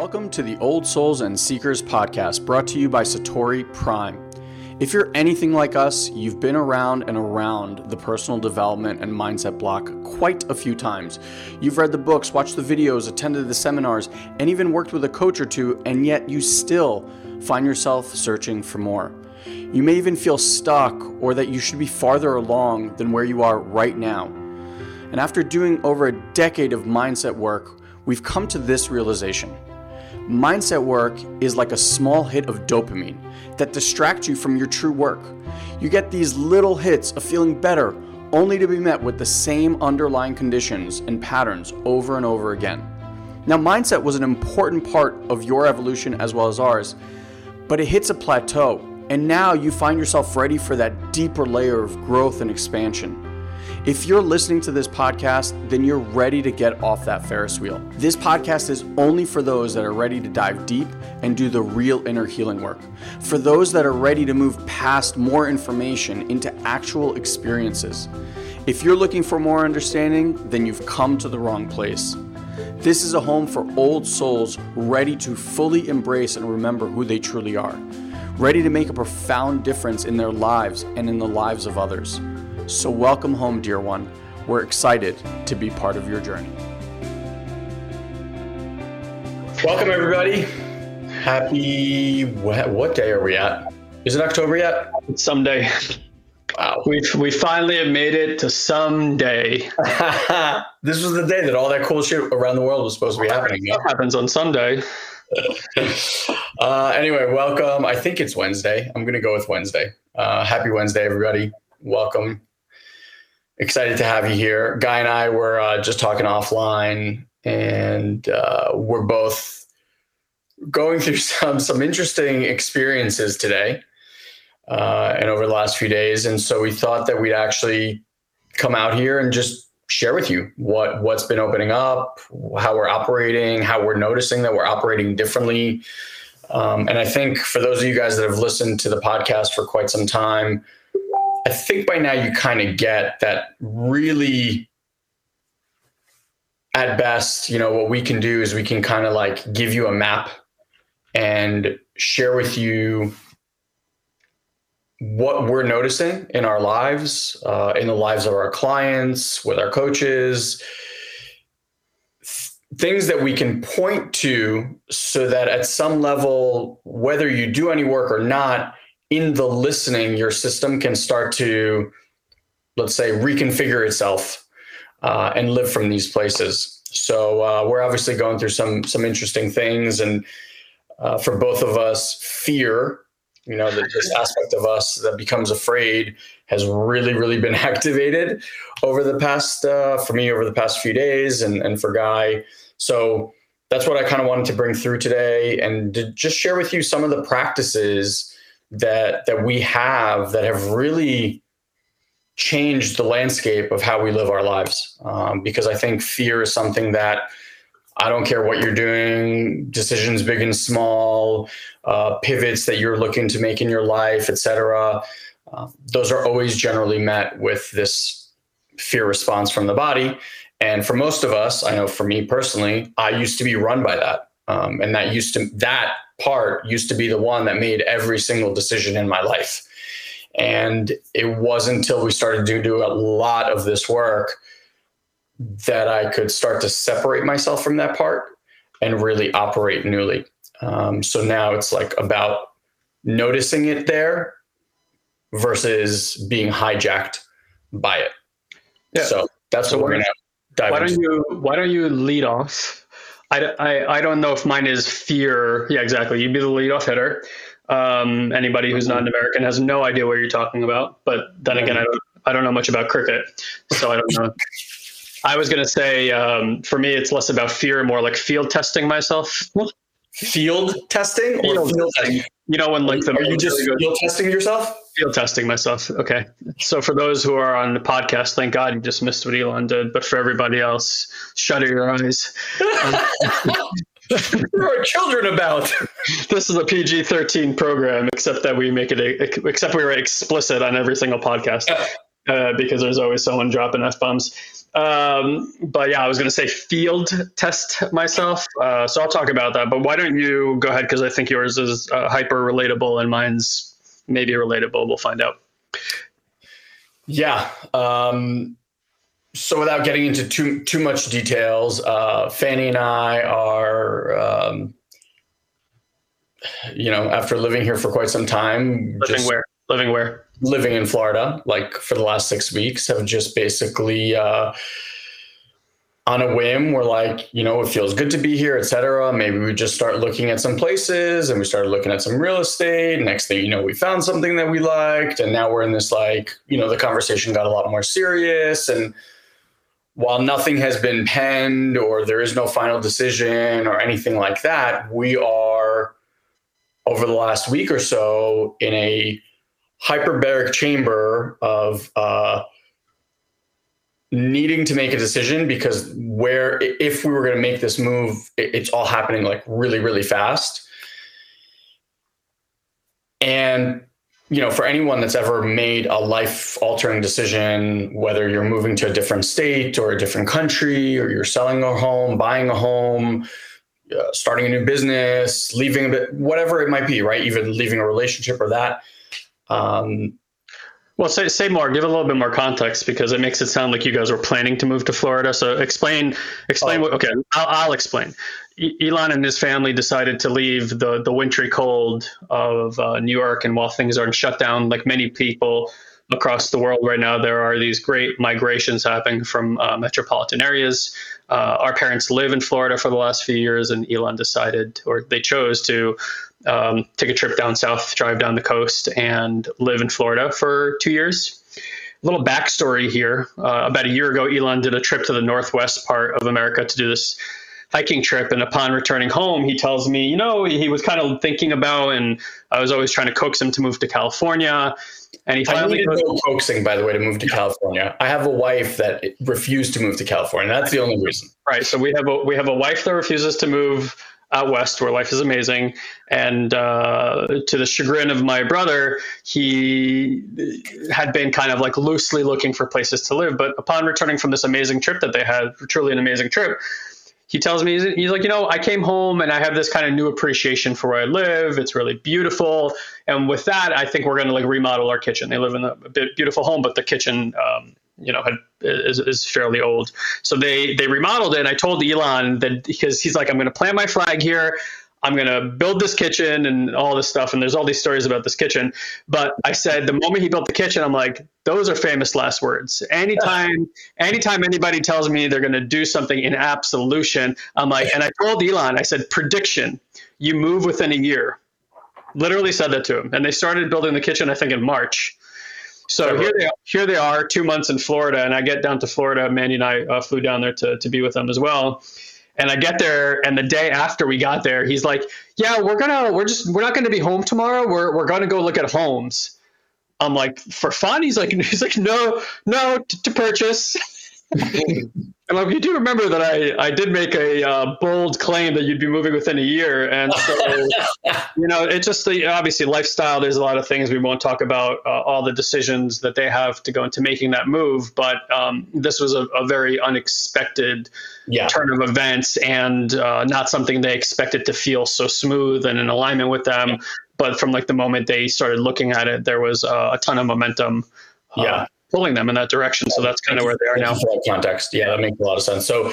Welcome to the Old Souls and Seekers podcast brought to you by Satori Prime. If you're anything like us, you've been around and around the personal development and mindset block quite a few times. You've read the books, watched the videos, attended the seminars, and even worked with a coach or two, and yet you still find yourself searching for more. You may even feel stuck or that you should be farther along than where you are right now. And after doing over a decade of mindset work, we've come to this realization. Mindset work is like a small hit of dopamine that distracts you from your true work. You get these little hits of feeling better only to be met with the same underlying conditions and patterns over and over again. Now, mindset was an important part of your evolution as well as ours, but it hits a plateau, and now you find yourself ready for that deeper layer of growth and expansion. If you're listening to this podcast, then you're ready to get off that Ferris wheel. This podcast is only for those that are ready to dive deep and do the real inner healing work. For those that are ready to move past more information into actual experiences. If you're looking for more understanding, then you've come to the wrong place. This is a home for old souls ready to fully embrace and remember who they truly are, ready to make a profound difference in their lives and in the lives of others. So, welcome home, dear one. We're excited to be part of your journey. Welcome, everybody. Happy, what day are we at? Is it October yet? It's someday. Wow. We we finally have made it to someday. this was the day that all that cool shit around the world was supposed to be happening. That happens on Sunday. uh, anyway, welcome. I think it's Wednesday. I'm going to go with Wednesday. Uh, happy Wednesday, everybody. Welcome excited to have you here. Guy and I were uh, just talking offline, and uh, we're both going through some some interesting experiences today uh, and over the last few days. And so we thought that we'd actually come out here and just share with you what what's been opening up, how we're operating, how we're noticing that we're operating differently. Um, and I think for those of you guys that have listened to the podcast for quite some time, I think by now you kind of get that really at best, you know, what we can do is we can kind of like give you a map and share with you what we're noticing in our lives, uh, in the lives of our clients, with our coaches, th- things that we can point to so that at some level, whether you do any work or not, in the listening, your system can start to, let's say, reconfigure itself uh, and live from these places. So uh, we're obviously going through some some interesting things, and uh, for both of us, fear, you know, this aspect of us that becomes afraid has really, really been activated over the past, uh, for me, over the past few days, and and for Guy. So that's what I kind of wanted to bring through today, and to just share with you some of the practices that that we have that have really changed the landscape of how we live our lives. Um, because I think fear is something that I don't care what you're doing, decisions big and small, uh, pivots that you're looking to make in your life, etc. Uh, those are always generally met with this fear response from the body. And for most of us, I know for me personally, I used to be run by that. Um, and that used to that part used to be the one that made every single decision in my life. And it wasn't until we started to do a lot of this work that I could start to separate myself from that part and really operate newly. Um, so now it's like about noticing it there versus being hijacked by it. Yeah. So that's so what we're going to dive why into. Don't you, why don't you lead off I, I, I don't know if mine is fear. Yeah, exactly. You'd be the leadoff hitter. Um, anybody who's not an American has no idea what you're talking about. But then again, I don't I don't know much about cricket, so I don't know. I was going to say um, for me, it's less about fear, more like field testing myself. Field testing or field, field testing? You know when like the are you just field testing yourself? Field testing myself. Okay. So for those who are on the podcast, thank God you just missed what Elon did. But for everybody else, shutter your eyes. there are children about. this is a PG thirteen program, except that we make it a, except we were explicit on every single podcast uh, because there's always someone dropping f bombs. Um, but yeah, I was going to say field test myself. Uh, so I'll talk about that. But why don't you go ahead? Because I think yours is uh, hyper relatable and mine's maybe relatable. We'll find out. Yeah. Um, so without getting into too too much details, uh, Fanny and I are, um, you know, after living here for quite some time, living where living where living in Florida, like for the last six weeks, have just basically uh, on a whim, we're like, you know, it feels good to be here, etc. Maybe we just start looking at some places, and we started looking at some real estate. Next thing you know, we found something that we liked, and now we're in this like, you know, the conversation got a lot more serious and while nothing has been penned or there is no final decision or anything like that, we are over the last week or so in a hyperbaric chamber of uh, needing to make a decision because where if we were going to make this move, it's all happening like really, really fast. And you know, for anyone that's ever made a life altering decision, whether you're moving to a different state or a different country, or you're selling a home, buying a home, uh, starting a new business, leaving a bit, whatever it might be, right? Even leaving a relationship or that. Um, well, say, say more. Give a little bit more context because it makes it sound like you guys were planning to move to Florida. So explain, explain. Oh. What, okay, I'll, I'll explain. Elon and his family decided to leave the the wintry cold of uh, New York, and while things are shut down, like many people across the world right now, there are these great migrations happening from uh, metropolitan areas. Uh, our parents live in Florida for the last few years, and Elon decided, or they chose to um, take a trip down south, drive down the coast, and live in Florida for two years. A little backstory here: uh, about a year ago, Elon did a trip to the northwest part of America to do this hiking trip. And upon returning home, he tells me, you know, he was kind of thinking about, and I was always trying to coax him to move to California. And he finally I no coaxing, by the way, to move to yeah. California. I have a wife that refused to move to California. That's the only reason. Right. So we have a we have a wife that refuses to move out west where life is amazing. And uh, to the chagrin of my brother, he had been kind of like loosely looking for places to live. But upon returning from this amazing trip that they had, truly an amazing trip, he tells me he's like you know i came home and i have this kind of new appreciation for where i live it's really beautiful and with that i think we're going to like remodel our kitchen they live in a, beautiful home but the kitchen um, you know had, is, is fairly old so they they remodeled it and i told elon that because he's like i'm going to plant my flag here I'm going to build this kitchen and all this stuff. And there's all these stories about this kitchen. But I said, the moment he built the kitchen, I'm like, those are famous last words. Anytime, anytime anybody tells me they're going to do something in absolution, I'm like, and I told Elon, I said, prediction, you move within a year. Literally said that to him. And they started building the kitchen, I think, in March. So here they are, here they are, two months in Florida, and I get down to Florida. Mandy and I uh, flew down there to to be with them as well. And I get there, and the day after we got there, he's like, "Yeah, we're gonna, we're just, we're not gonna be home tomorrow. We're, we're gonna go look at homes." I'm like, "For fun?" He's like, "He's like, no, no, t- to purchase." And like, you do remember that I, I did make a uh, bold claim that you'd be moving within a year. And so, you know, it's just the obviously lifestyle. There's a lot of things we won't talk about, uh, all the decisions that they have to go into making that move. But um, this was a, a very unexpected yeah. turn of events and uh, not something they expected to feel so smooth and in alignment with them. Yeah. But from like the moment they started looking at it, there was uh, a ton of momentum. Uh, yeah pulling them in that direction. So that's kind of where they are now. Context, yeah, that makes a lot of sense. So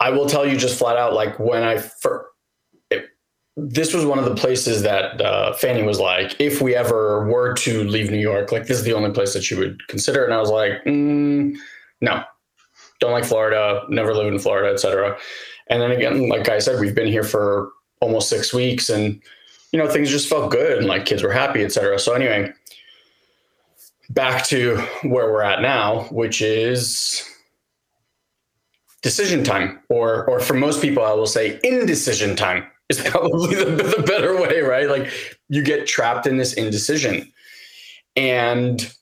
I will tell you just flat out, like when I first, this was one of the places that uh, Fanny was like, if we ever were to leave New York, like this is the only place that she would consider. And I was like, mm, no, don't like Florida, never lived in Florida, etc. And then again, like I said, we've been here for almost six weeks, and you know things just felt good, and like kids were happy, etc. So anyway, back to where we're at now, which is decision time, or or for most people, I will say indecision time is probably the, the better way, right? Like you get trapped in this indecision, and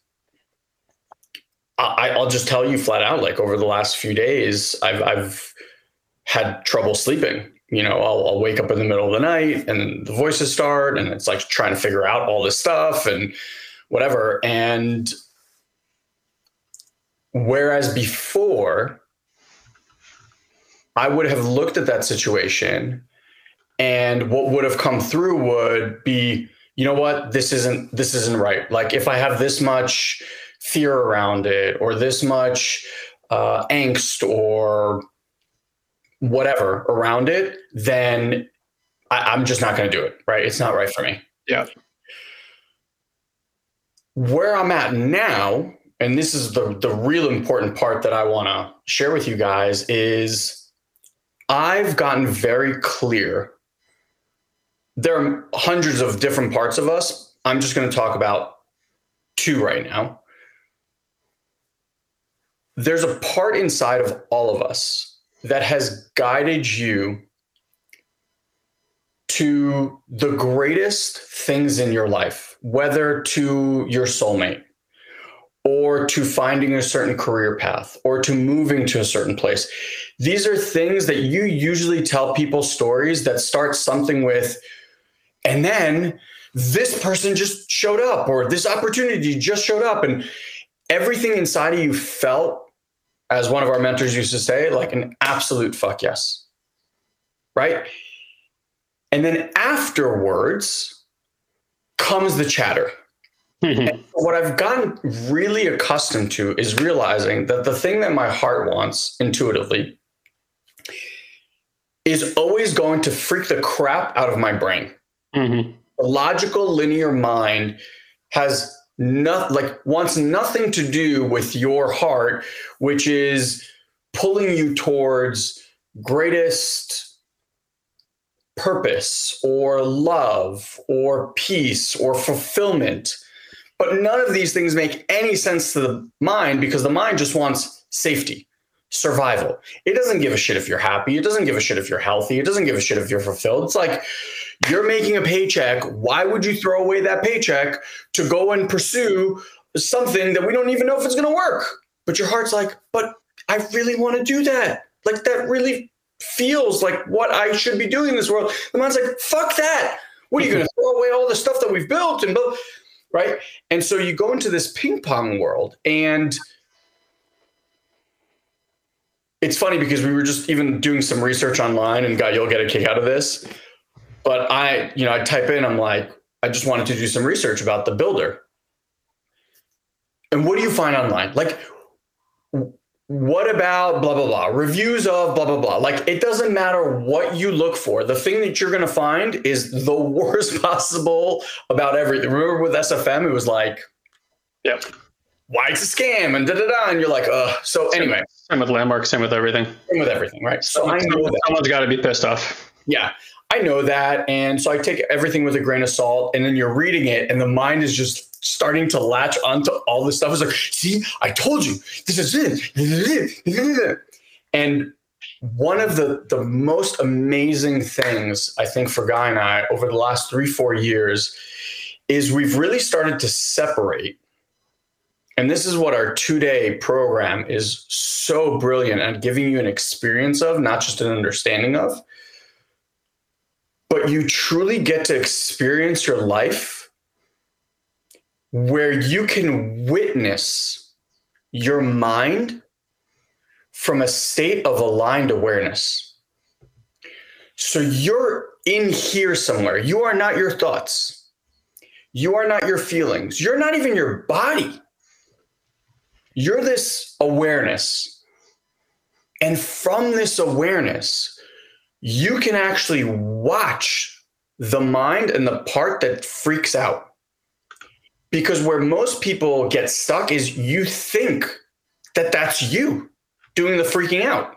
I, will just tell you flat out, like over the last few days, I've I've had trouble sleeping. You know, I'll, I'll wake up in the middle of the night, and the voices start, and it's like trying to figure out all this stuff and whatever. And Whereas before, I would have looked at that situation and what would have come through would be, you know what, this isn't this isn't right. Like if I have this much fear around it or this much uh, angst or whatever around it, then I, I'm just not going to do it. Right? It's not right for me. Yeah. Where I'm at now, and this is the the real important part that I want to share with you guys is I've gotten very clear. There are hundreds of different parts of us. I'm just going to talk about two right now. There's a part inside of all of us that has guided you to the greatest things in your life, whether to your soulmate or to finding a certain career path or to moving to a certain place. These are things that you usually tell people stories that start something with, and then this person just showed up or this opportunity just showed up. And everything inside of you felt, as one of our mentors used to say, like an absolute fuck yes. Right. And then afterwards comes the chatter. Mm-hmm. What I've gotten really accustomed to is realizing that the thing that my heart wants intuitively is always going to freak the crap out of my brain. Mm-hmm. The logical linear mind has not like wants nothing to do with your heart, which is pulling you towards greatest purpose or love or peace or fulfillment. But none of these things make any sense to the mind because the mind just wants safety, survival. It doesn't give a shit if you're happy. It doesn't give a shit if you're healthy. It doesn't give a shit if you're fulfilled. It's like you're making a paycheck. Why would you throw away that paycheck to go and pursue something that we don't even know if it's going to work? But your heart's like, but I really want to do that. Like that really feels like what I should be doing in this world. The mind's like, fuck that. What are you going to throw away all the stuff that we've built and built? Right. And so you go into this ping pong world and it's funny because we were just even doing some research online and God, you'll get a kick out of this. But I, you know, I type in, I'm like, I just wanted to do some research about the builder. And what do you find online? Like, what about blah blah blah? Reviews of blah blah blah. Like it doesn't matter what you look for. The thing that you're going to find is the worst possible about everything. Remember with sfm it was like yep why it's a scam and da da da and you're like uh so anyway. same with landmark same with everything. Same with everything right? So i know that. someone's got to be pissed off. Yeah. I know that and so i take everything with a grain of salt and then you're reading it and the mind is just starting to latch onto all this stuff. It's like, see, I told you, this is it. And one of the, the most amazing things I think for Guy and I over the last three, four years is we've really started to separate. And this is what our two day program is so brilliant at giving you an experience of, not just an understanding of. But you truly get to experience your life where you can witness your mind from a state of aligned awareness. So you're in here somewhere. You are not your thoughts. You are not your feelings. You're not even your body. You're this awareness. And from this awareness, you can actually watch the mind and the part that freaks out. Because where most people get stuck is you think that that's you doing the freaking out.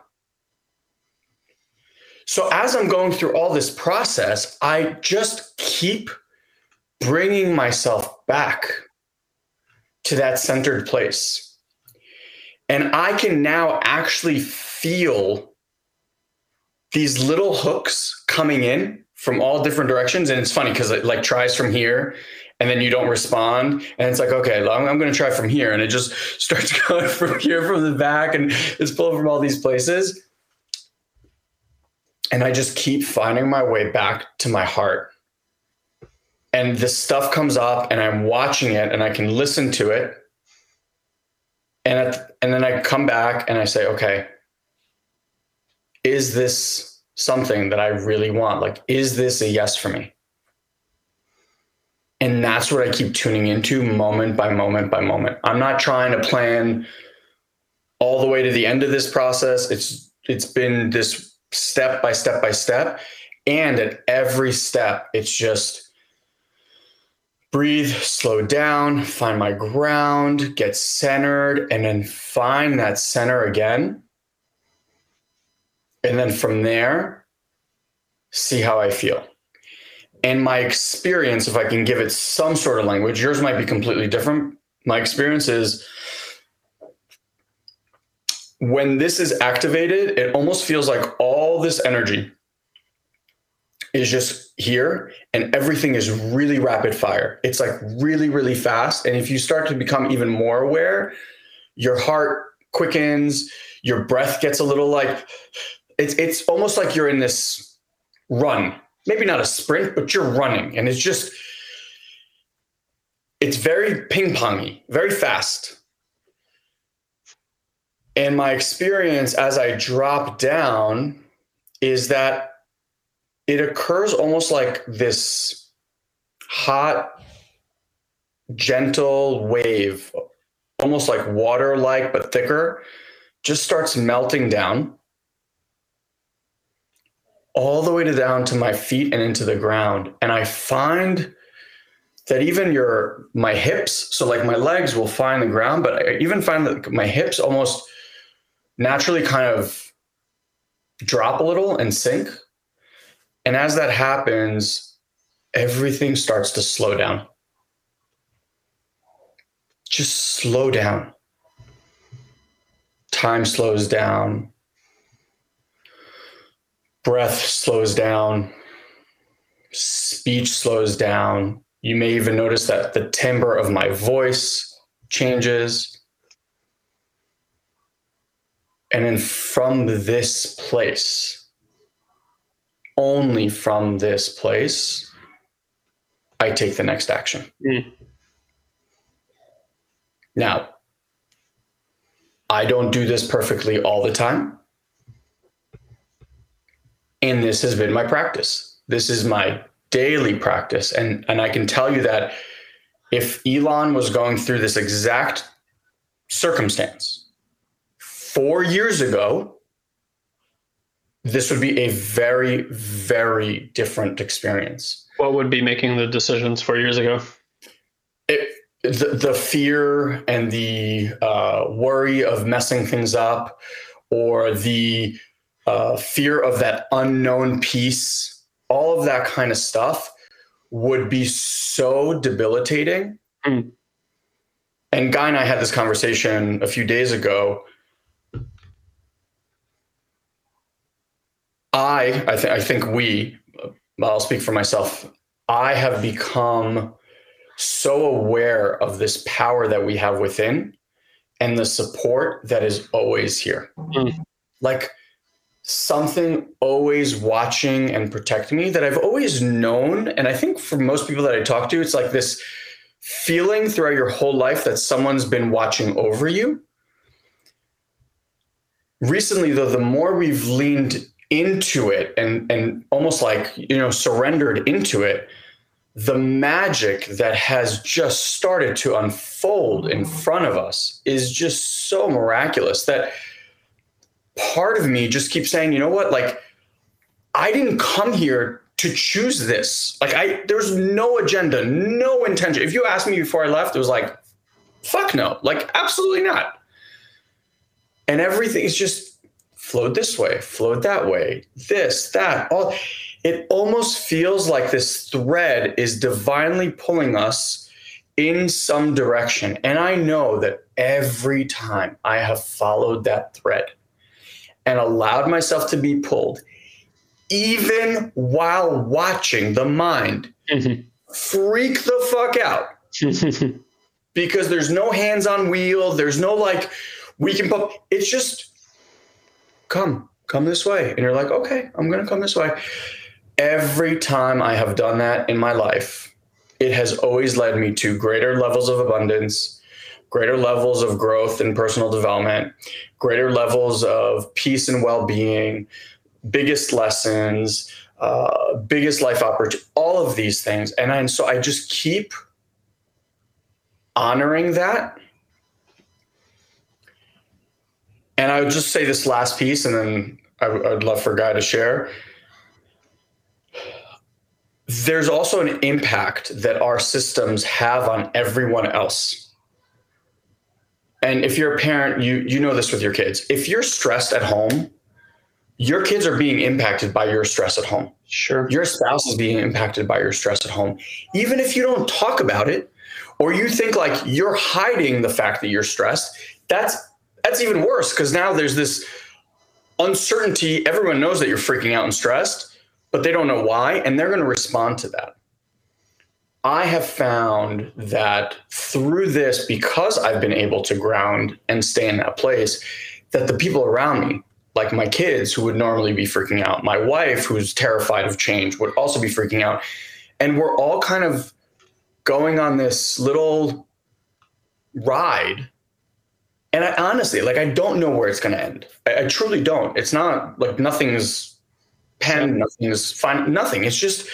So as I'm going through all this process, I just keep bringing myself back to that centered place. And I can now actually feel these little hooks coming in from all different directions. And it's funny because it like tries from here and then you don't respond. And it's like okay i'm, I'm going to try from here. And it just starts going from here from the back and it's pulling from all these places. And i just keep finding my way back to my heart. And this stuff comes up and i'm watching it and i can listen to it. And at, and then I come back and I say, okay, is this something that I really want? Like, is this a yes for me? And that's what I keep tuning into moment by moment by moment. I'm not trying to plan all the way to the end of this process. It's it's been this step by step by step. And at every step, it's just breathe, slow down, find my ground, get centered, and then find that center again. And then from there, see how I feel. And my experience, if I can give it some sort of language, yours might be completely different. My experience is when this is activated, it almost feels like all this energy is just here and everything is really rapid fire. It's like really, really fast. And if you start to become even more aware, your heart quickens, your breath gets a little like it's it's almost like you're in this run. Maybe not a sprint, but you're running. And it's just it's very ping-pongy, very fast. And my experience as I drop down is that it occurs almost like this hot, gentle wave, almost like water like, but thicker, just starts melting down all the way to down to my feet and into the ground. And I find that even your my hips, so like my legs will find the ground, but I even find that my hips almost naturally kind of drop a little and sink and as that happens, everything starts to slow down. Just slow down. Time slows down. Breath slows down. Speech slows down. You may even notice that the timbre of my voice changes. And then from this place, only from this place I take the next action. Mm. Now, I don't do this perfectly all the time. And this has been my practice. This is my daily practice. And, and I can tell you that if Elon was going through this exact circumstance four years ago, this would be a very, very different experience. What would be making the decisions four years ago? It, the, the fear and the uh, worry of messing things up, or the uh, fear of that unknown piece, all of that kind of stuff would be so debilitating. Mm. And Guy and I had this conversation a few days ago I, I, th- I think we, I'll speak for myself, I have become so aware of this power that we have within and the support that is always here. Mm. Like something always watching and protecting me that I've always known. And I think for most people that I talk to, it's like this feeling throughout your whole life that someone's been watching over you. Recently, though, the more we've leaned into it and and almost like you know surrendered into it the magic that has just started to unfold in front of us is just so miraculous that part of me just keeps saying you know what? Like i didn't come here to choose this. Like i there's no agenda no intention. If you asked me before i left it was like fuck no. Like absolutely not. And everything is just flowed this way, flowed that way, this, that, all. It almost feels like this thread is divinely pulling us in some direction. And I know that every time I have followed that thread and allowed myself to be pulled, even while watching the mind mm-hmm. freak the fuck out. because there's no hands on wheel, there's no like, we can pump. It's just come, come this way. And you're like, okay, I'm going to come this way. Every time I have done that in my life, it has always led me to greater levels of abundance, greater levels of growth and personal development, greater levels of peace and well being, biggest lessons, uh, biggest life opportunity, all of these things. And, I, and so I just keep honoring that. And I would just say this last piece, and then I would love for Guy to share. There's also an impact that our systems have on everyone else. And if you're a parent, you you know this with your kids. If you're stressed at home, your kids are being impacted by your stress at home. Sure. Your spouse is being impacted by your stress at home. Even if you don't talk about it, or you think like you're hiding the fact that you're stressed, that's that's even worse because now there's this uncertainty. Everyone knows that you're freaking out and stressed, but they don't know why, and they're going to respond to that. I have found that through this, because I've been able to ground and stay in that place, that the people around me, like my kids who would normally be freaking out, my wife who's terrified of change would also be freaking out. And we're all kind of going on this little ride. And I honestly, like, I don't know where it's going to end. I, I, truly don't. It's not like nothing's pen, nothing's fine, nothing. It's just,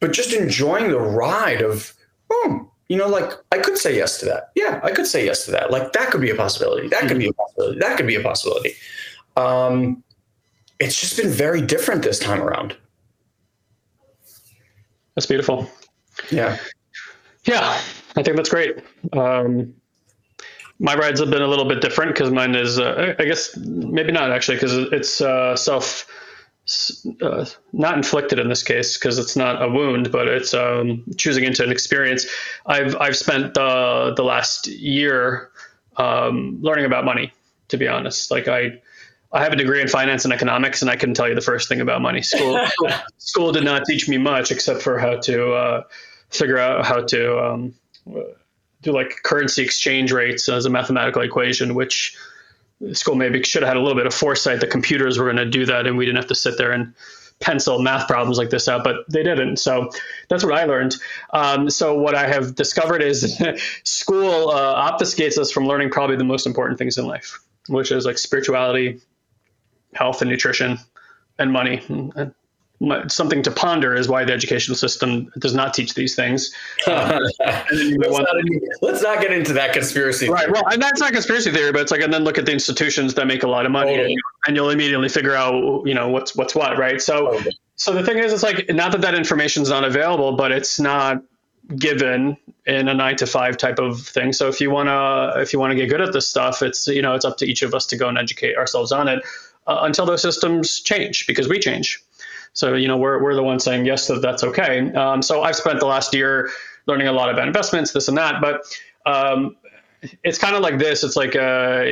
but just enjoying the ride of, oh, you know, like I could say yes to that. Yeah, I could say yes to that. Like that could be a possibility. That could be a possibility. That could be a possibility. Um, it's just been very different this time around. That's beautiful. Yeah. Yeah, I think that's great. Um, my rides have been a little bit different because mine is, uh, I guess, maybe not actually, because it's uh, self, uh, not inflicted in this case because it's not a wound, but it's um, choosing into an experience. I've I've spent the the last year um, learning about money. To be honest, like I I have a degree in finance and economics, and I couldn't tell you the first thing about money. School school did not teach me much except for how to uh, figure out how to um, do like currency exchange rates as a mathematical equation, which school maybe should have had a little bit of foresight that computers were going to do that, and we didn't have to sit there and pencil math problems like this out, but they didn't. So that's what I learned. Um, so what I have discovered is school uh, obfuscates us from learning probably the most important things in life, which is like spirituality, health and nutrition, and money. And something to ponder is why the educational system does not teach these things. Uh, let's, not, let's, not, get into that conspiracy. Right. Theory. Well, and that's not conspiracy theory, but it's like, and then look at the institutions that make a lot of money, totally. and, and, you'll immediately figure out, you know, what's what's what, right? So, totally. so the thing is, it's like not that that information is not available, but it's not given in a nine to five type of thing. So if you wanna if you wanna get good at this stuff, it's you know it's up to each of us to go and educate ourselves on it uh, until those systems change because we change. So you know we're we're the ones saying yes that that's okay. Um, so I've spent the last year learning a lot about investments, this and that, but um, it's kind of like this. It's like uh,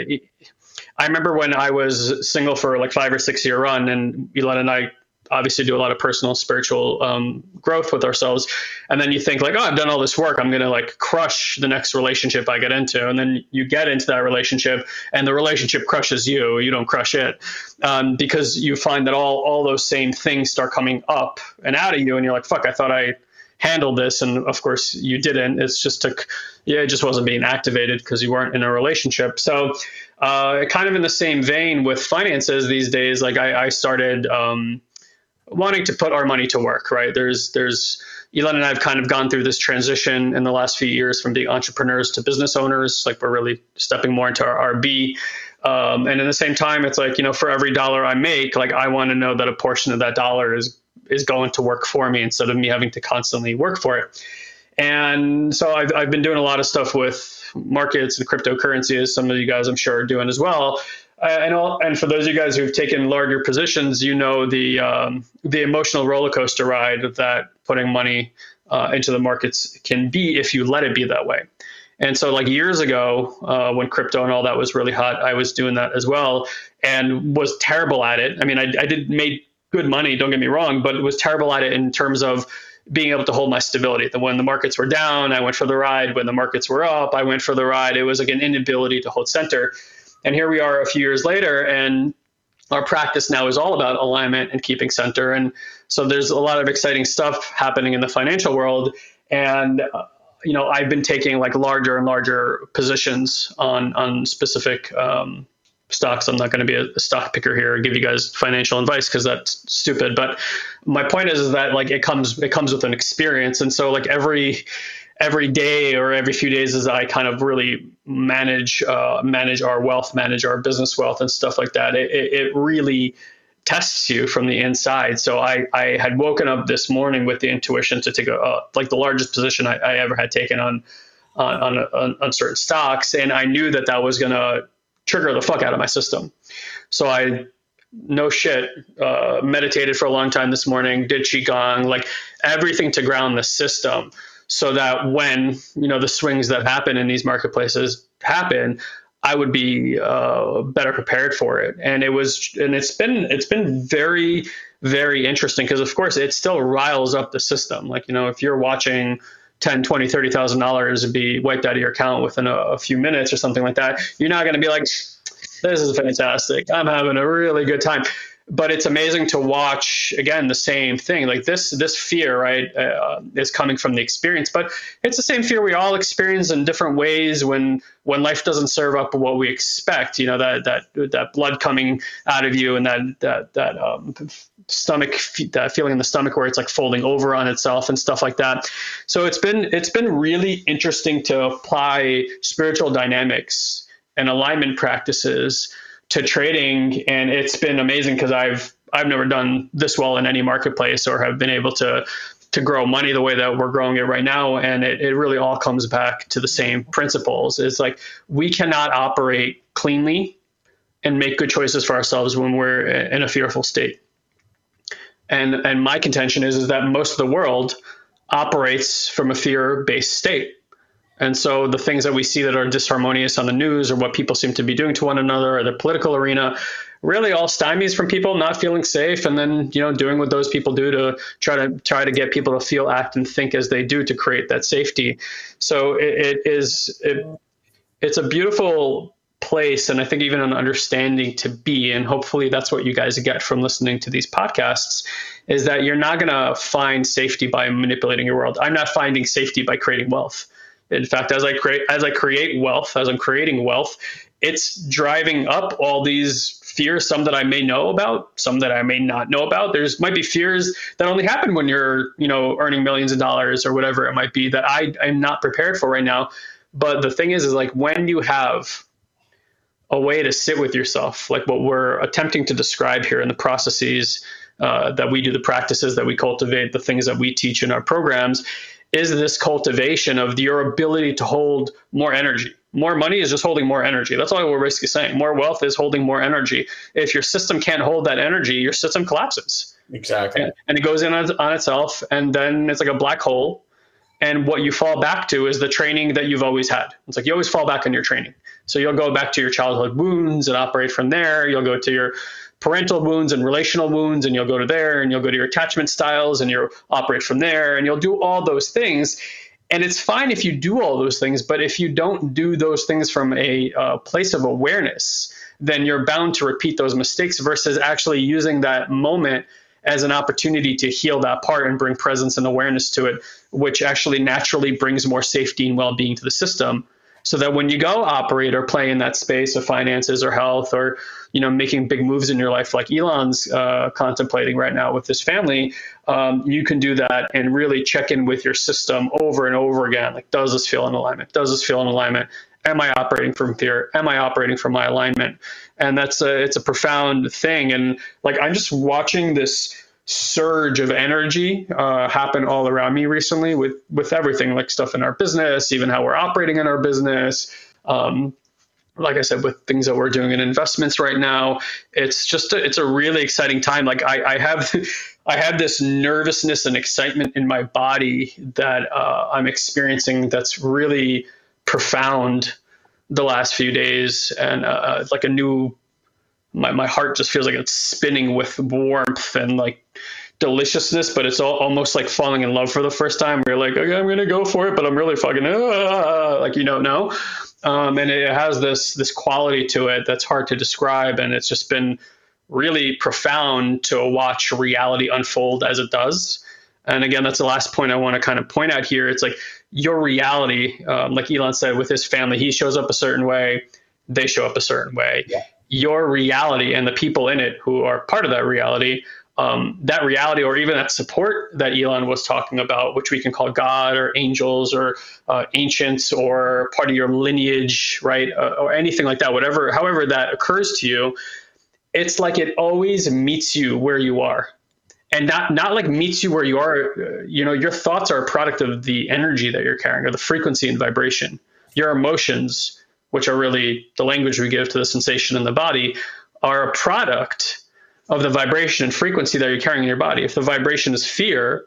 I remember when I was single for like five or six year run, and Elon and I obviously do a lot of personal spiritual um, growth with ourselves. And then you think like oh i've done all this work. I'm going to like crush the next relationship i get into. And then you get into that relationship and the relationship crushes you. You don't crush it. Um, because you find that all all those same things start coming up and out of you. And you're like fuck i thought i handled this. And of course you didn't. It's just took yeah it just wasn't being activated because you weren't in a relationship. So uh, kind of in the same vein with finances these days like i, I started um, wanting to put our money to work, right? There's there's Elon and I have kind of gone through this transition in the last few years from being entrepreneurs to business owners. Like we're really stepping more into our RB. Um, and at the same time, it's like, you know, for every dollar I make, like I want to know that a portion of that dollar is is going to work for me instead of me having to constantly work for it. And so I've, I've been doing a lot of stuff with markets and cryptocurrency, as some of you guys I'm sure are doing as well and all, and for those of you guys who've taken larger positions, you know the um, the emotional roller coaster ride that putting money uh, into the markets can be if you let it be that way. And so, like years ago, uh, when crypto and all that was really hot, I was doing that as well, and was terrible at it. I mean, I, I did made good money. Don't get me wrong, but was terrible at it in terms of being able to hold my stability. That when the markets were down, I went for the ride. When the markets were up, I went for the ride. It was like an inability to hold center. And here we are a few years later, and our practice now is all about alignment and keeping center. And so there's a lot of exciting stuff happening in the financial world. And uh, you know, I've been taking like larger and larger positions on on specific um, stocks. I'm not going to be a, stock picker here and give you guys financial advice because that's stupid. But my point is, is that like it comes it comes with an experience, and so like every every day or every few days as I kind of really manage uh, manage our wealth, manage our business wealth, and stuff like that. It, it really tests you from the inside. So I, I had woken up this morning with the intuition to take a uh, like the largest position I, I ever had taken on on, on, on, certain stocks, and I knew that that was to trigger the fuck out of my system. So I no shit, uh, meditated for a long time this morning, did qigong, like everything to ground the system, so that when you know the swings that happen in these marketplaces happen, I would be uh, better prepared for it. And it was, and it's been, it's been very, very interesting because of course it still riles up the system. Like, you know, if you're watching 10, 20, 30,000 dollars be wiped out of your account within a, a few minutes or something like that, you're not going to be like, this is fantastic. I'm having a really good time but it's amazing to watch again the same thing. Like this this fear right uh, is coming from the experience but it's the same fear we all experience in different ways when when life doesn't serve up what we expect you know that that that blood coming out of you and that that that um, stomach that feeling in the stomach where it's like folding over on itself and stuff like that. So it's been it's been really interesting to apply spiritual dynamics and alignment practices to trading, and it's been amazing because I've I've never done this well in any marketplace or have been able to to grow money the way that we're growing it right now. And it, it really all comes back to the same principles. It's like we cannot operate cleanly and make good choices for ourselves when we're in a fearful state. And and my contention is is that most of the world operates from a fear-based state. And so the things that we see that are disharmonious on the news or what people seem to be doing to one another or the political arena really all stymies from people not feeling safe and then you know doing what those people do to try to try to get people to feel act and think as they do to create that safety. So it, it is it, it's a beautiful place and i think even an understanding to be. And hopefully that's what you guys get from listening to these podcasts is that you're not going to find safety by manipulating your world. I'm not finding safety by creating wealth in fact, as I create as I create wealth, as I'm creating wealth, it's driving up all these fears, some that I may know about, some that I may not know about. There's might be fears that only happen when you're, you know, earning millions of dollars or whatever it might be that I am not prepared for right now. But the thing is, is like when you have a way to sit with yourself, like what we're attempting to describe here in the processes uh, that we do, the practices that we cultivate, the things that we teach in our programs, is this cultivation of your ability to hold more energy. More money is just holding more energy. That's all we're basically saying. More wealth is holding more energy. If your system can't hold that energy, your system collapses. Exactly. And, and it goes in on, on itself, and then it's like a black hole. And what you fall back to is the training that you've always had. It's like you always fall back on your training. So you'll go back to your childhood wounds and operate from there. You'll go to your parental wounds and relational wounds, and you'll go to there and you'll go to your attachment styles and you'll operate from there and you'll do all those things. And it's fine if you do all those things, but if you don't do those things from a uh, place of awareness, then you're bound to repeat those mistakes versus actually using that moment as an opportunity to heal that part and bring presence and awareness to it, which actually naturally brings more safety and well being to the system so that when you go operate or play in that space of finances or health or you know making big moves in your life like elon's uh, contemplating right now with his family um, you can do that and really check in with your system over and over again. Like does this feel in alignment? Does this feel in alignment? Am i operating from fear? Am i operating from my alignment? And that's a it's a profound thing. And like i'm just watching this surge of energy uh, happen all around me recently with with everything like stuff in our business even how we're operating in our business um, like i said with things that we're doing in investments right now it's just a, it's a really exciting time like i, I have i have this nervousness and excitement in my body that uh, i'm experiencing that's really profound the last few days and uh, like a new my, my heart just feels like it's spinning with warmth and like deliciousness, but it's all, almost like falling in love for the first time. Where you're like, okay, I'm gonna go for it, but I'm really fucking uh, like you don't know. Um, and it has this this quality to it that's hard to describe, and it's just been really profound to watch reality unfold as it does. And again, that's the last point I want to kind of point out here. It's like your reality, um, like Elon said, with his family, he shows up a certain way, they show up a certain way. Yeah. Your reality and the people in it who are part of that reality um, that reality or even that support that Elon was talking about, which we can call God or angels or uh, ancients or part of your lineage, right? Uh, or anything like that, whatever, however that occurs to you, it's like it always meets you where you are. And not, not like meets you where you are. You know, your thoughts are a product of the energy that you're carrying or the frequency and vibration. Your emotions, which are really the language we give to the sensation in the body, are a product of the vibration and frequency that you're carrying in your body. If the vibration is fear,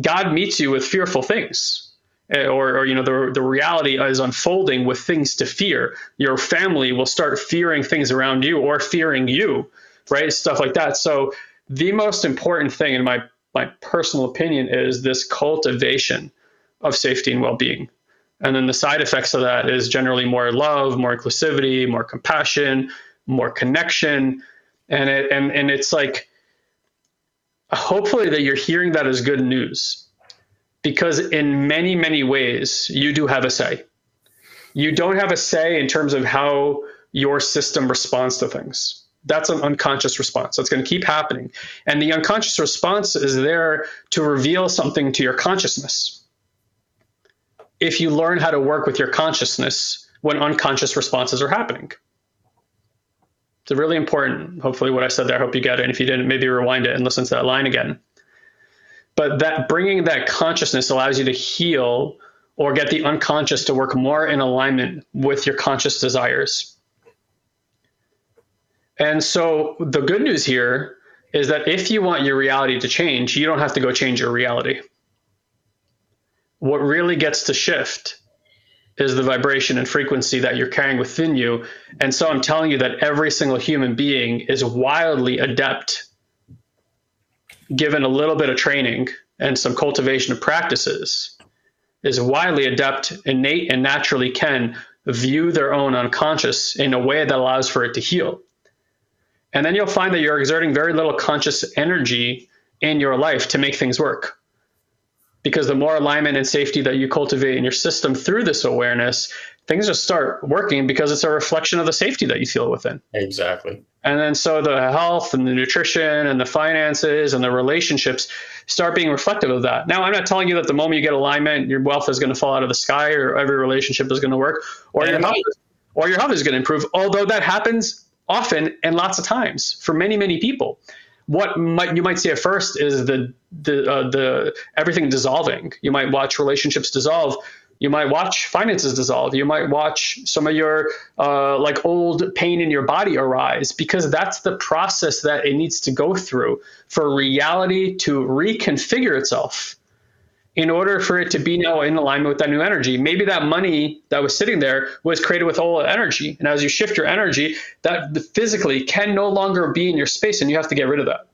God meets you with fearful things. Eh, or, or, you know the, the reality is unfolding with things to fear your family will start fearing things around you or fearing you right stuff like that so the most important thing in my my personal opinion is this cultivation of safety and well-being and then the side effects of that is generally more love more inclusivity more compassion more connection and it and and it's like hopefully that you're hearing that as good news. Because in many many ways you do have a say. You don't have a say in terms of how your system responds to things. That's an unconscious response. That's going to keep happening. And the unconscious response is there to reveal something to your consciousness. If you learn how to work with your consciousness when unconscious responses are happening it's really important. Hopefully, what I said there, I hope you get it. And if you didn't, maybe rewind it and listen to that line again. But that bringing that consciousness allows you to heal or get the unconscious to work more in alignment with your conscious desires. And so the good news here is that if you want your reality to change, you don't have to go change your reality. What really gets to shift is the vibration and frequency that you're carrying within you. And so I'm telling you that every single human being is wildly adept, given a little bit of training and some cultivation of practices, is wildly adept, innate, and naturally can view their own unconscious in a way that allows for it to heal. And then you'll find that you're exerting very little conscious energy in your life to make things work because the more alignment and safety that you cultivate in your system through this awareness, things just start working because it's a reflection of the safety that you feel within. Exactly. And then so the health and the nutrition and the finances and the relationships start being reflective of that. Now, I'm not telling you that the moment you get alignment, your wealth is going to fall out of the sky or every relationship is going to work or your health or your health is going to improve, although that happens often and lots of times for many, many people what might you might see at first is the the uh, the everything dissolving. You might watch relationships dissolve. You might watch finances dissolve. You might watch some of your uh, like old pain in your body arise because that's the process that it needs to go through for reality to reconfigure itself in order for it to be now in alignment with that new energy. Maybe that money that was sitting there was created with old energy. And as you shift your energy, that physically can no longer be in your space and you have to get rid of that.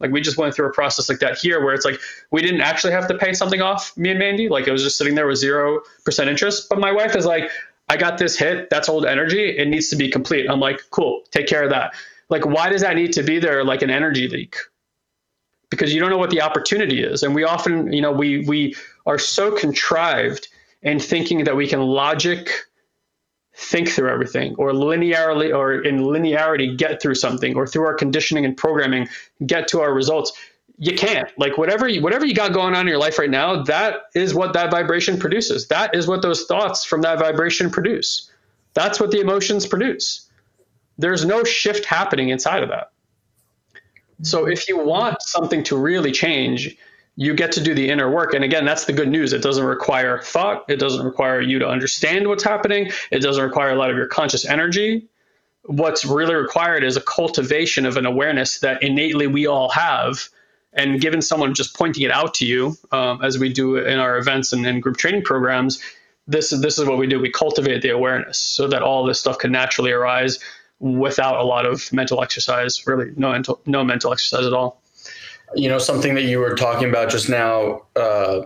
Like we just went through a process like that here where it's like we didn't actually have to pay something off, me and Mandy. Like it was just sitting there with zero percent interest. But my wife is like, I got this hit, that's old energy. It needs to be complete. I'm like, cool, take care of that. Like, why does that need to be there like an energy leak? Because you don't know what the opportunity is. And we often, you know, we we are so contrived in thinking that we can logic think through everything or linearly or in linearity get through something or through our conditioning and programming get to our results. You can't. Like whatever you, whatever you got going on in your life right now that is what that vibration produces. That is what those thoughts from that vibration produce. That's what the emotions produce. There's no shift happening inside of that so if you want something to really change, you get to do the inner work. And again, that's the good news. It doesn't require thought. It doesn't require you to understand what's happening. It doesn't require a lot of your conscious energy. What's really required is a cultivation of an awareness that innately we all have. And given someone just pointing it out to you, um, as we do in our events and, and group training programs, this is this is what we do. We cultivate the awareness so that all this stuff can naturally arise without a lot of mental exercise, really no mental, no mental exercise at all. You know, something that you were talking about just now, uh,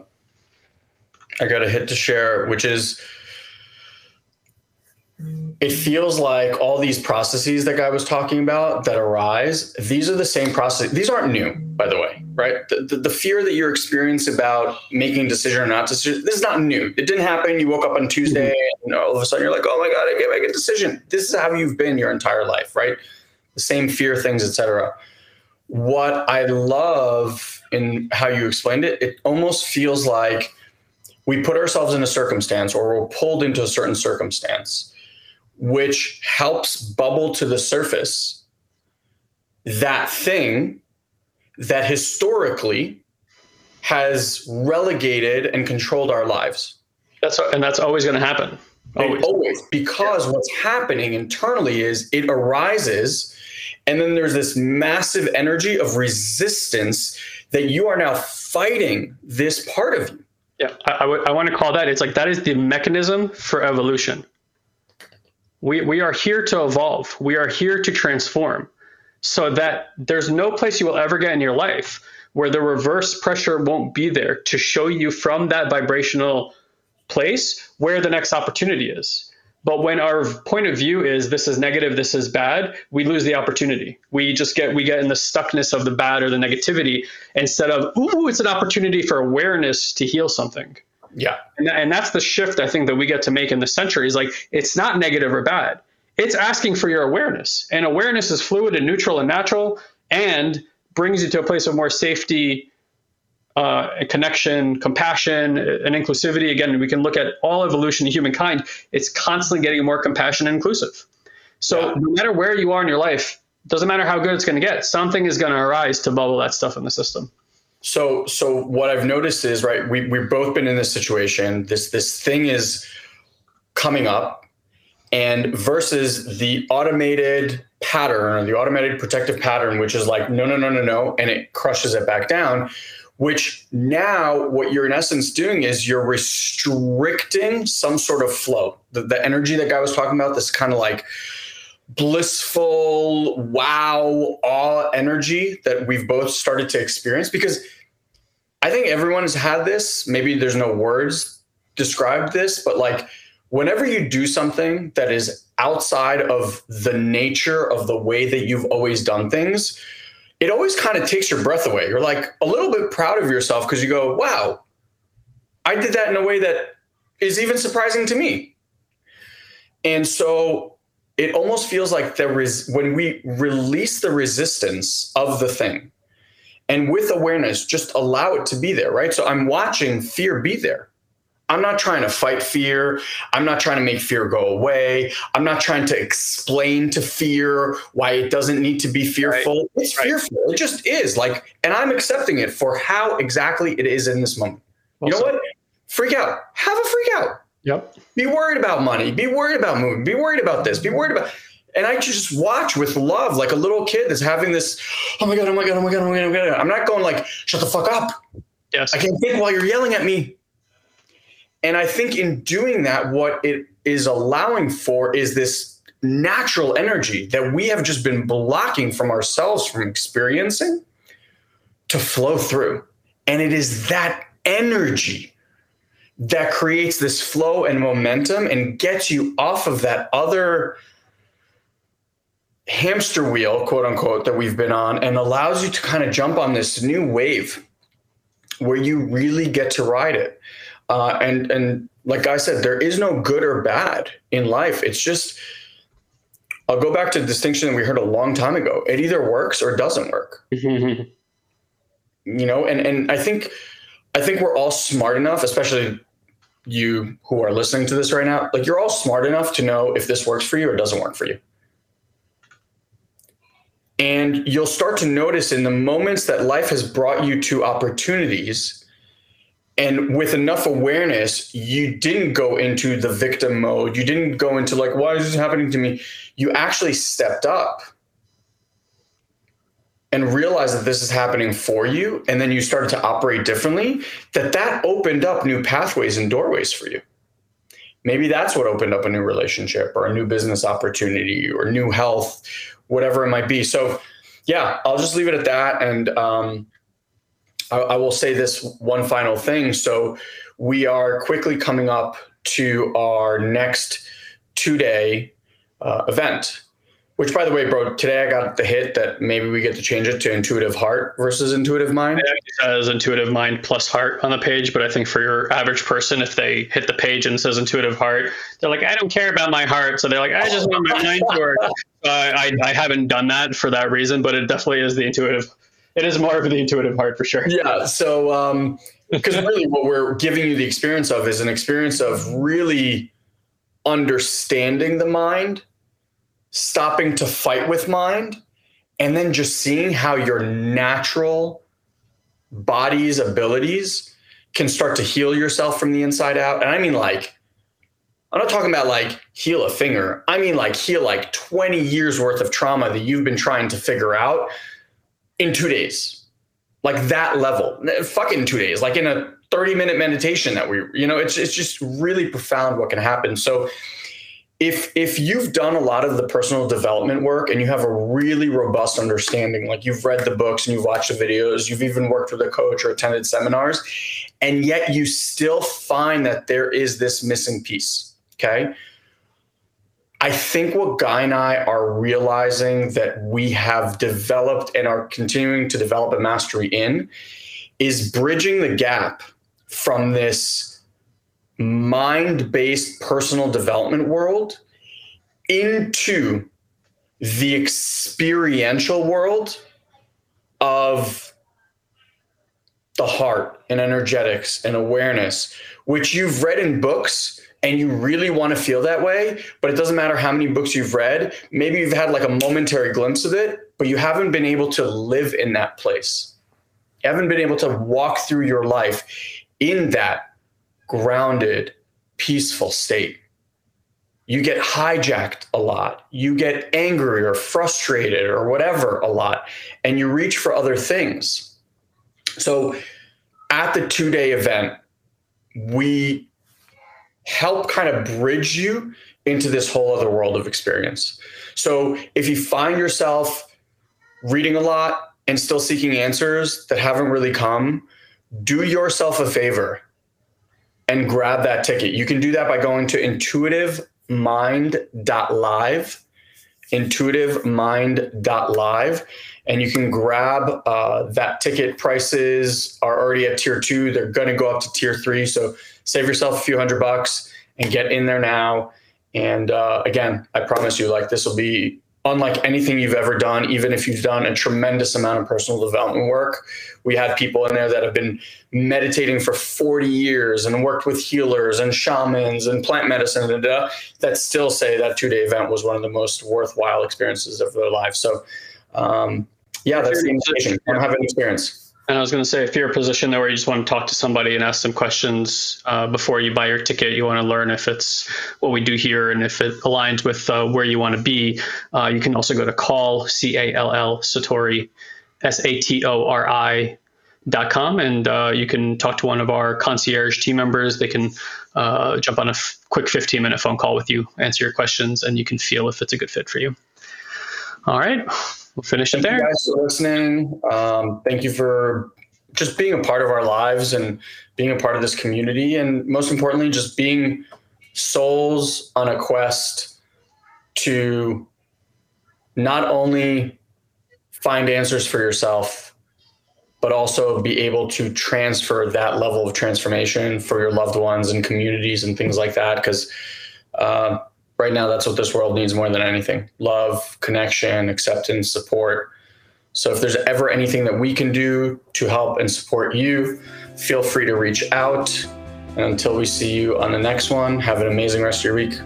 I got a hit to share, which is it feels like all these processes that guy was talking about that arise these are the same process these aren't new by the way right? The, the, the fear that you're experiencing about making a decision or not decision this is not new. It didn't happen. You woke up on tuesday mm-hmm. and all of a sudden you're like oh my god i can't make a decision. This is how you've been your entire life right? The same fear things etc what i love in how you explained it it almost feels like we put ourselves in a circumstance or we're pulled into a certain circumstance which helps bubble to the surface that thing that historically has relegated and controlled our lives. That's and that's always going to happen. Always. always because yeah. what's happening internally is it arises and then there's this massive energy of resistance that you are now fighting this part of you. Yeah, I, I, w- I want to call that it's like that is the mechanism for evolution. We, we are here to evolve. We are here to transform so that there's no place you will ever get in your life where the reverse pressure won't be there to show you from that vibrational place where the next opportunity is. But when our point of view is this is negative, this is bad, we lose the opportunity. We just get we get in the stuckness of the bad or the negativity instead of ooh, it's an opportunity for awareness to heal something. Yeah. And, and that's the shift I think that we get to make in the century is like, it's not negative or bad. It's asking for your awareness. And awareness is fluid and neutral and natural and brings you to a place of more safety, uh, connection, compassion, and inclusivity. Again, we can look at all evolution in humankind. It's constantly getting more compassionate and inclusive. So yeah. no matter where you are in your life, doesn't matter how good it's going to get, something is going to arise to bubble that stuff in the system. So, so what I've noticed is right. We we've both been in this situation. This this thing is coming up, and versus the automated pattern or the automated protective pattern, which is like no, no, no, no, no, and it crushes it back down. Which now, what you're in essence doing is you're restricting some sort of flow. The, the energy that guy was talking about, this kind of like blissful wow awe energy that we've both started to experience because i think everyone has had this. Maybe there's no words described this but like whenever you do something that is outside of the nature of the way that you've always done things it always kind of takes your breath away. You're like a little bit proud of yourself because you go wow i did that in a way that is even surprising to me. And so it almost feels like there is when we release the resistance of the thing and with awareness just allow it to be there right? So i'm watching fear be there. I'm not trying to fight fear. I'm not trying to make fear go away. I'm not trying to explain to fear why it doesn't need to be fearful. Right. it's right. fearful. It just is. Like and i'm accepting it for how exactly it is in this moment. You know what? Freak out. Have a freak out. Yep. Be worried about money. Be worried about moving. Be worried about this. Be worried about. And I just watch with love, like a little kid that's having this. Oh my god! Oh my god! Oh my god! Oh my god! Oh my god! I'm not going like, shut the fuck up. Yes. I can't think while you're yelling at me. And I think in doing that, what it is allowing for is this natural energy that we have just been blocking from ourselves from experiencing to flow through. And it is that energy that creates this flow and momentum and gets you off of that other hamster wheel, quote unquote, that we've been on and allows you to kind of jump on this new wave where you really get to ride it. Uh, and and like I said, there is no good or bad in life. It's just I'll go back to the distinction that we heard a long time ago. It either works or doesn't work. you know, and and I think I think we're all smart enough, especially you who are listening to this right now, like you're all smart enough to know if this works for you or doesn't work for you. And you'll start to notice in the moments that life has brought you to opportunities, and with enough awareness, you didn't go into the victim mode. You didn't go into like, why is this happening to me? You actually stepped up and realize that this is happening for you and then you started to operate differently that that opened up new pathways and doorways for you. Maybe that's what opened up a new relationship or a new business opportunity or new health whatever it might be. So yeah i'll just leave it at that. And um, I, I will say this one final thing. So we are quickly coming up to our next two day uh, event. Which, by the way, bro, today I got the hit that maybe we get to change it to intuitive heart versus intuitive mind. It says intuitive mind plus heart on the page, but I think for your average person, if they hit the page and it says intuitive heart, they're like, I don't care about my heart. So they're like, I just want my mind to work. Uh, I, I haven't done that for that reason, but it definitely is the intuitive. It is more of the intuitive heart for sure. Yeah. So, um, because really what we're giving you the experience of is an experience of really understanding the mind stopping to fight with mind and then just seeing how your natural body's abilities can start to heal yourself from the inside out. And I mean, like, I'm not talking about like heal a finger. I mean, like, heal like 20 years worth of trauma that you've been trying to figure out in two days. Like that level, fucking two days, like in a 30 minute meditation that we, you know, it's, it's just really profound what can happen. So, if if you've done a lot of the personal development work and you have a really robust understanding like you've read the books and you've watched the videos you've even worked with a coach or attended seminars and yet you still find that there is this missing piece okay? I think what guy and i are realizing that we have developed and are continuing to develop a mastery in is bridging the gap from this mind based personal development world into the experiential world of the heart and energetics and awareness, which you've read in books and you really want to feel that way, but it doesn't matter how many books you've read. Maybe you've had like a momentary glimpse of it, but you haven't been able to live in that place. You haven't been able to walk through your life in that grounded, peaceful state. You get hijacked a lot. You get angry or frustrated or whatever a lot, and you reach for other things. So at the two day event, we help kind of bridge you into this whole other world of experience. So if you find yourself reading a lot and still seeking answers that haven't really come, do yourself a favor and grab that ticket. You can do that by going to intuitivemind.live, intuitivemind.live, and you can grab uh, that ticket. Prices are already at tier two. They're going to go up to tier three. So save yourself a few hundred bucks and get in there now. And uh, again, I promise you, like this will be unlike anything you've ever done, even if you've done a tremendous amount of personal development work. We had people in there that have been meditating for 40 years and worked with healers and shamans and plant medicine and, uh, that still say that two day event was one of the most worthwhile experiences of their life. So, um, yeah, that's the invitation. I don't have an experience. And I was going to say, if you're a position there where you just want to talk to somebody and ask them questions uh, before you buy your ticket, you want to learn if it's what we do here and if it aligns with uh, where you want to be, uh, you can also go to call, C A L L, Satori, S A T O R I. Dot com and uh, you can talk to one of our concierge team members. They can uh, jump on a f- quick 15 minute phone call with you, answer your questions, and you can feel if it's a good fit for you. All right we'll finish it there. Thank you guys for listening. Um, thank you for just being a part of our lives and being a part of this community. And most importantly, just being souls on a quest to not only find answers for yourself, but also be able to transfer that level of transformation for your loved ones and communities and things like that. Because uh, right now that's what this world needs more than anything. Love connection acceptance support. So if there's ever anything that we can do to help and support you feel free to reach out. And until we see you on the next one have an amazing rest of your week.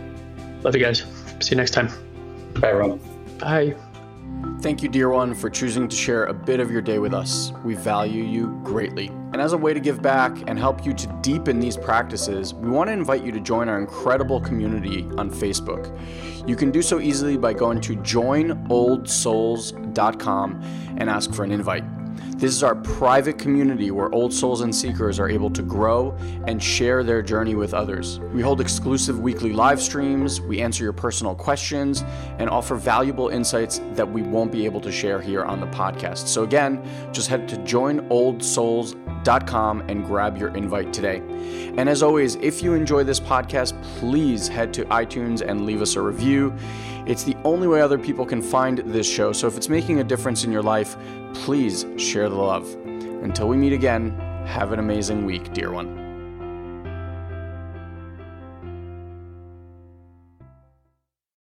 Love you guys. See you next time. Bye everyone. Bye Thank you, dear one, for choosing to share a bit of your day with us. We value you greatly. And as a way to give back and help you to deepen these practices, we want to invite you to join our incredible community on Facebook. You can do so easily by going to joinoldsouls.com and ask for an invite. This is our private community where old souls and seekers are able to grow and share their journey with others. We hold exclusive weekly live streams, we answer your personal questions, and offer valuable insights that we won't be able to share here on the podcast. So, again, just head to joinoldsouls.com and grab your invite today. And as always, if you enjoy this podcast, please head to iTunes and leave us a review. It's the only way other people can find this show. So if it's making a difference in your life, please share the love. Until we meet again, have an amazing week, dear one.